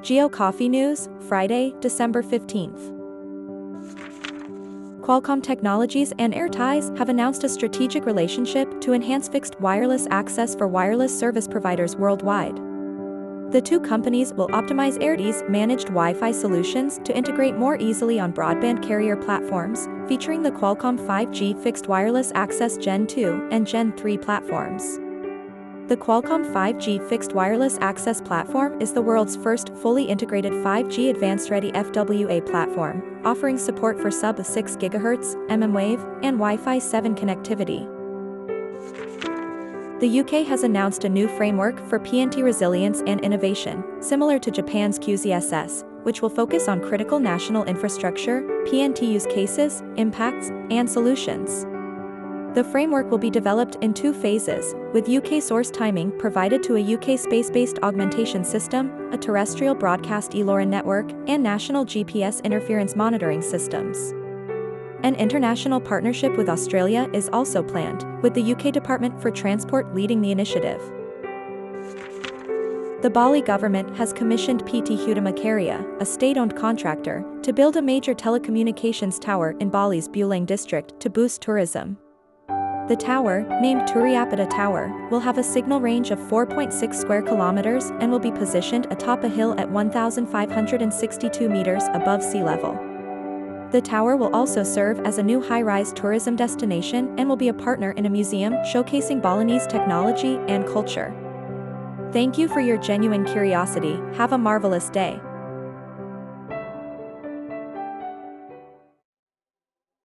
Geo Coffee News, Friday, December 15th. Qualcomm Technologies and AirTies have announced a strategic relationship to enhance fixed wireless access for wireless service providers worldwide. The two companies will optimize AirTies managed Wi-Fi solutions to integrate more easily on broadband carrier platforms, featuring the Qualcomm 5G fixed wireless access Gen 2 and Gen 3 platforms. The Qualcomm 5G fixed wireless access platform is the world's first fully integrated 5G advanced ready FWA platform, offering support for sub 6 GHz, mmWave, and Wi-Fi 7 connectivity. The UK has announced a new framework for PNT resilience and innovation, similar to Japan's QZSS, which will focus on critical national infrastructure, PNT use cases, impacts, and solutions. The framework will be developed in two phases, with UK source timing provided to a UK space-based augmentation system, a terrestrial broadcast eLORAN network, and national GPS interference monitoring systems. An international partnership with Australia is also planned, with the UK Department for Transport leading the initiative. The Bali government has commissioned PT Hutama Karya, a state-owned contractor, to build a major telecommunications tower in Bali's Buleleng district to boost tourism. The tower, named Turyapada Tower, will have a signal range of 4.6 square kilometers and will be positioned atop a hill at 1,562 meters above sea level. The tower will also serve as a new high-rise tourism destination and will be a partner in a museum showcasing Balinese technology and culture. Thank you for your genuine curiosity, have a marvelous day.